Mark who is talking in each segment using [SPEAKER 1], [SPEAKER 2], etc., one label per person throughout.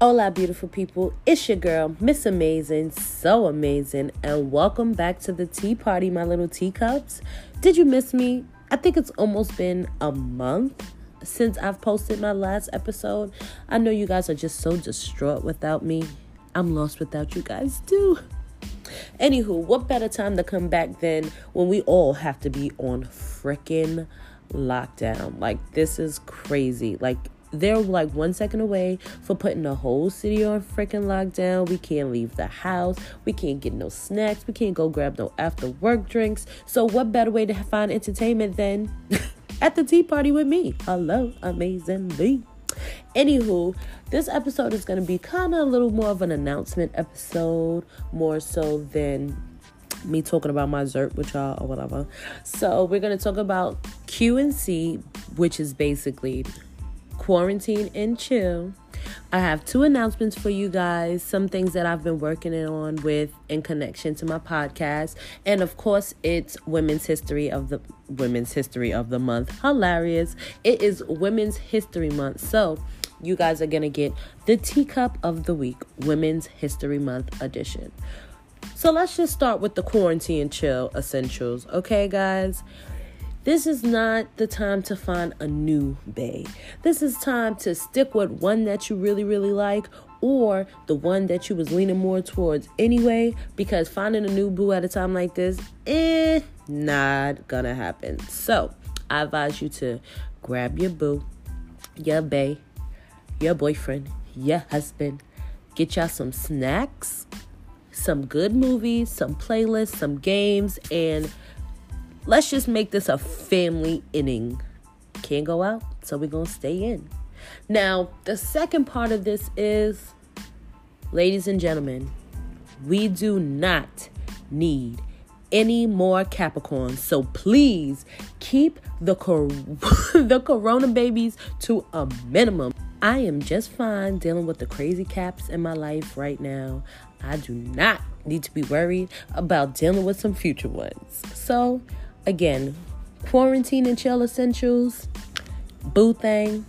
[SPEAKER 1] Hola, beautiful people. It's your girl, Miss Amazing, so amazing, and welcome back to the tea party, my little teacups. Did you miss me? I think it's almost been a month since I've posted my last episode. I know you guys are just so distraught without me. I'm lost without you guys, too. Anywho, what better time to come back than when we all have to be on freaking lockdown? Like, this is crazy. Like, they're like one second away for putting the whole city on freaking lockdown. We can't leave the house. We can't get no snacks. We can't go grab no after work drinks. So, what better way to find entertainment than at the tea party with me? Hello, amazingly. Anywho, this episode is going to be kind of a little more of an announcement episode, more so than me talking about my Zert with y'all or whatever. So, we're going to talk about Q and C, which is basically quarantine and chill. I have two announcements for you guys, some things that I've been working on with in connection to my podcast, and of course, it's Women's History of the Women's History of the Month. Hilarious. It is Women's History Month. So, you guys are going to get the teacup of the week, Women's History Month edition. So, let's just start with the quarantine chill essentials, okay, guys? This is not the time to find a new bae. This is time to stick with one that you really, really like or the one that you was leaning more towards anyway because finding a new boo at a time like this eh not gonna happen so i advise you to grab your boo your bae your boyfriend your husband get y'all some snacks some good movies some playlists some games and let's just make this a family inning. Can't go out, so we're going to stay in. Now, the second part of this is, ladies and gentlemen, we do not need any more Capricorns. So please keep the cor- the corona babies to a minimum. I am just fine dealing with the crazy caps in my life right now. I do not need to be worried about dealing with some future ones. So, again, quarantine and chill essentials, boo thing,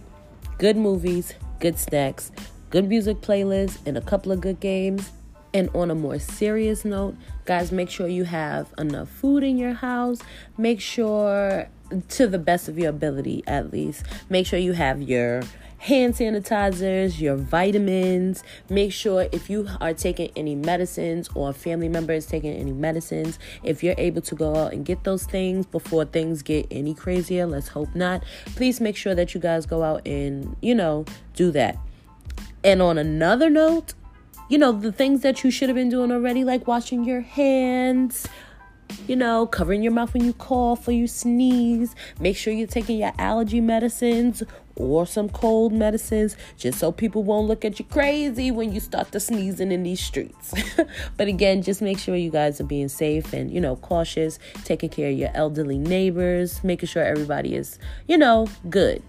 [SPEAKER 1] good movies, good snacks, good music playlists, and a couple of good games. And on a more serious note, guys, make sure you have enough food in your house. Make sure, to the best of your ability at least, make sure you have your hand sanitizers, your vitamins. Make sure if you are taking any medicines or a family member is taking any medicines, if you're able to go out and get those things before things get any crazier, let's hope not. Please make sure that you guys go out and, you know, do that. And on another note, you know, the things that you should have been doing already, like washing your hands, you know, covering your mouth when you cough or you sneeze. Make sure you're taking your allergy medicines or some cold medicines just so people won't look at you crazy when you start to sneezing in these streets. but again, just make sure you guys are being safe and, you know, cautious, taking care of your elderly neighbors, making sure everybody is, you know, good.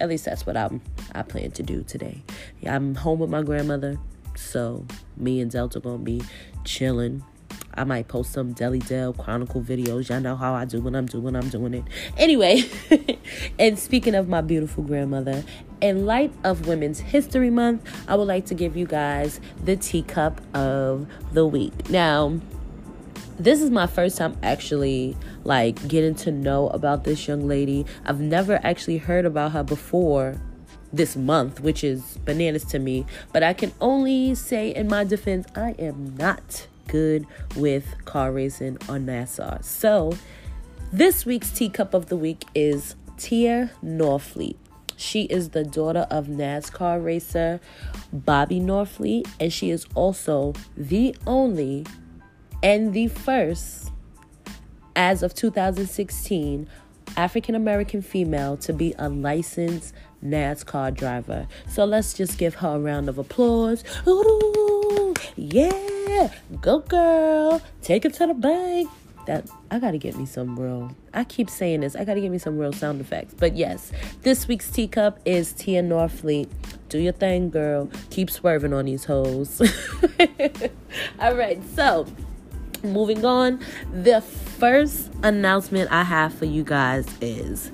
[SPEAKER 1] At least that's what I'm I plan to do today. I'm home with my grandmother, so me and Delta gonna be chilling I might post some Deli Dell Chronicle videos. Y'all know how I do when I'm doing I'm doing it. Anyway, and speaking of my beautiful grandmother, in light of Women's History Month, I would like to give you guys the teacup of the week. Now, this is my first time actually like getting to know about this young lady. I've never actually heard about her before this month, which is bananas to me. But I can only say in my defense, I am not good with car racing on NASCAR. So, this week's teacup of the week is Tia Norfleet. She is the daughter of NASCAR racer Bobby Norfleet, and she is also the only and the first, as of 2016, African American female to be a licensed NASCAR driver. So let's just give her a round of applause. Ooh, yeah! go girl, take it to the bank. That I gotta get me some real. I keep saying this. I gotta get me some real sound effects. But yes, this week's teacup is Tia Norfleet. Do your thing, girl. Keep swerving on these hoes. All right, so moving on. The first announcement I have for you guys is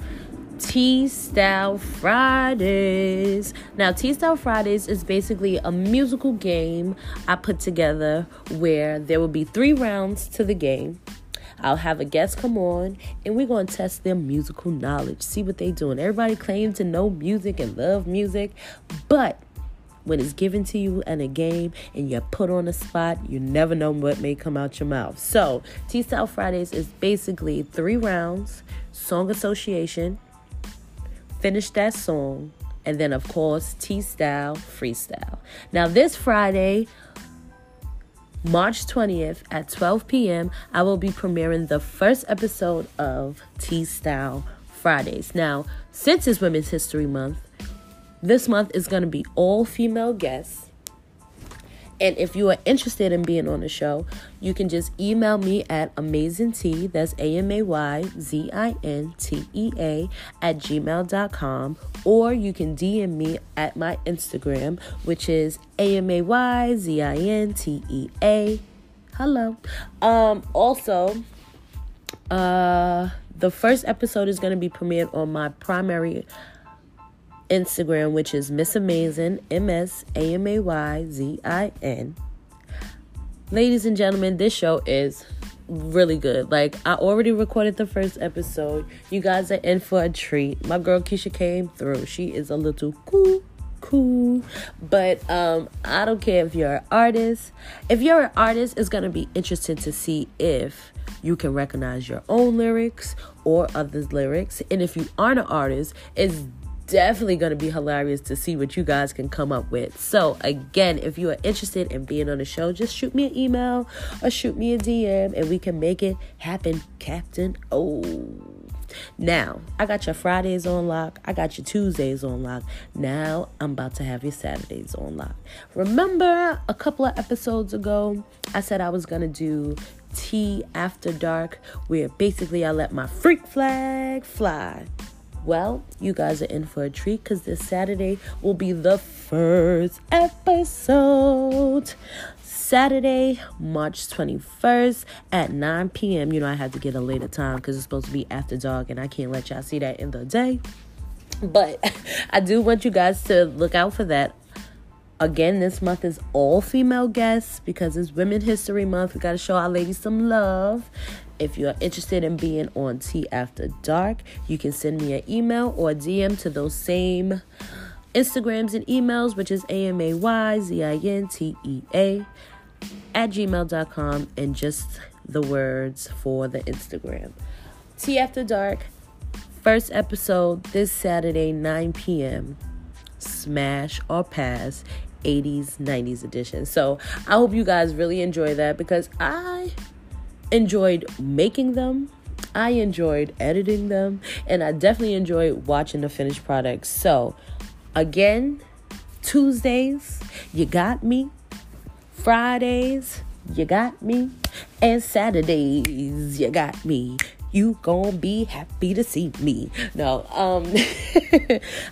[SPEAKER 1] T Style Fridays. Now, T Style Fridays is basically a musical game I put together where there will be three rounds to the game. I'll have a guest come on and we're going to test their musical knowledge, see what they're doing. Everybody claims to know music and love music, but when it's given to you in a game and you're put on a spot, you never know what may come out your mouth. So, T Style Fridays is basically three rounds, song association, finish that song, and then, of course, T Style Freestyle. Now, this Friday, March 20th at 12 p.m., I will be premiering the first episode of T Style Fridays. Now, since it's Women's History Month, this month is going to be all female guests. And if you are interested in being on the show, you can just email me at amazingtea, that's A M A Y Z I N T E A, at gmail.com, or you can DM me at my Instagram, which is A M A Y Z I N T E A. Hello. Um, also, uh, the first episode is going to be premiered on my primary Instagram, which is Miss Amazing, M S A M A Y Z I N. Ladies and gentlemen, this show is really good. Like, I already recorded the first episode. You guys are in for a treat. My girl Keisha came through. She is a little cool cool. But um, I don't care if you're an artist. If you're an artist, it's gonna be interesting to see if you can recognize your own lyrics or others' lyrics. And if you aren't an artist, it's definitely going to be hilarious to see what you guys can come up with. So, again, if you are interested in being on the show, just shoot me an email or shoot me a DM and we can make it happen, Captain Oh. Now, I got your Fridays on lock. I got your Tuesdays on lock. Now, I'm about to have your Saturdays on lock. Remember a couple of episodes ago, I said I was going to do tea after dark, where basically I let my freak flag fly. Well, you guys are in for a treat because this Saturday will be the first episode. Saturday, March 21st at 9 p.m. You know, I had to get a later time because it's supposed to be after dark and I can't let y'all see that in the day. But I do want you guys to look out for that. Again, this month is all female guests because it's Women History Month. We got to show our ladies some love. If you're interested in being on Tea After Dark, you can send me an email or DM to those same Instagrams and emails, which is A M A Y Z I N T E A at gmail.com and just the words for the Instagram. Tea After Dark, first episode this Saturday, 9 p.m. Smash or pass 80s, 90s edition. So I hope you guys really enjoy that because I enjoyed making them. I enjoyed editing them, and I definitely enjoyed watching the finished product. So, again, Tuesdays, you got me. Fridays, you got me. And Saturdays, you got me. You gonna be happy to see me. No, um,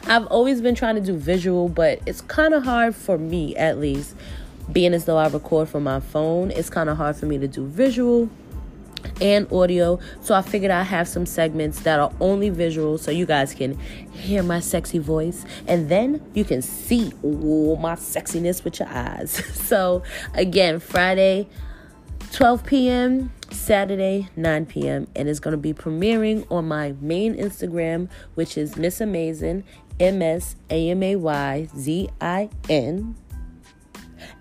[SPEAKER 1] I've always been trying to do visual, but it's kind of hard for me, at least, being as though I record from my phone. It's kind of hard for me to do visual and audio. So I figured I'd have some segments that are only visual so you guys can hear my sexy voice and then you can see all my sexiness with your eyes. so again, Friday 12 p.m., Saturday 9 p.m. and it's going to be premiering on my main Instagram which is Miss Amazing M S A M A Y Z I N.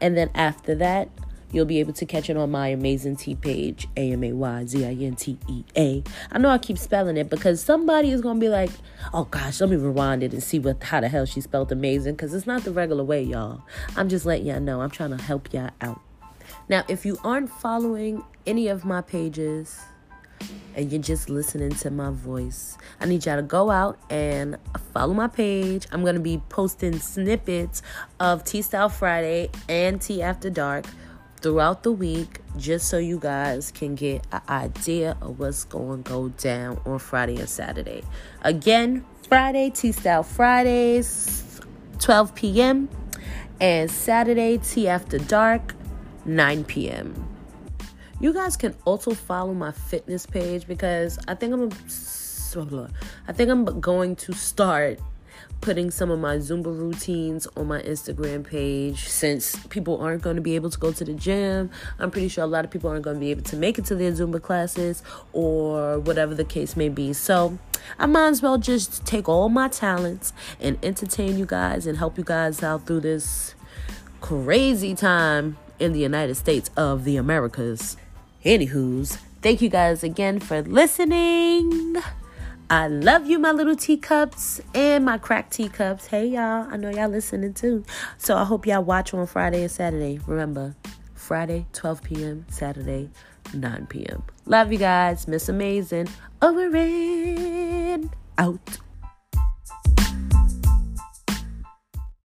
[SPEAKER 1] And then after that, You'll be able to catch it on my amazing T page, A M A Y Z I N T E A. I know I keep spelling it because somebody is gonna be like, "Oh gosh, let me rewind it and see what how the hell she spelled amazing." Because it's not the regular way, y'all. I'm just letting y'all know. I'm trying to help y'all out. Now, if you aren't following any of my pages and you're just listening to my voice, I need y'all to go out and follow my page. I'm gonna be posting snippets of Tea Style Friday and Tea After Dark throughout the week just so you guys can get an idea of what's going to go down on Friday and Saturday. Again, Friday, Tea Style Fridays, 12 p.m., and Saturday, Tea After Dark, 9 p.m. You guys can also follow my fitness page because I think I'm I think I'm going to start putting some of my Zumba routines on my Instagram page since people aren't going to be able to go to the gym. I'm pretty sure a lot of people aren't going to be able to make it to their Zumba classes or whatever the case may be. So I might as well just take all my talents and entertain you guys and help you guys out through this crazy time in the United States of the Americas. Anywho's, thank you guys again for listening. I love you, my little teacups and my crack teacups. Hey, y'all. I know y'all listening too. So I hope y'all watch on Friday and Saturday. Remember, Friday, 12 p.m., Saturday, 9 p.m. Love you guys. Miss Amazing. Over and out.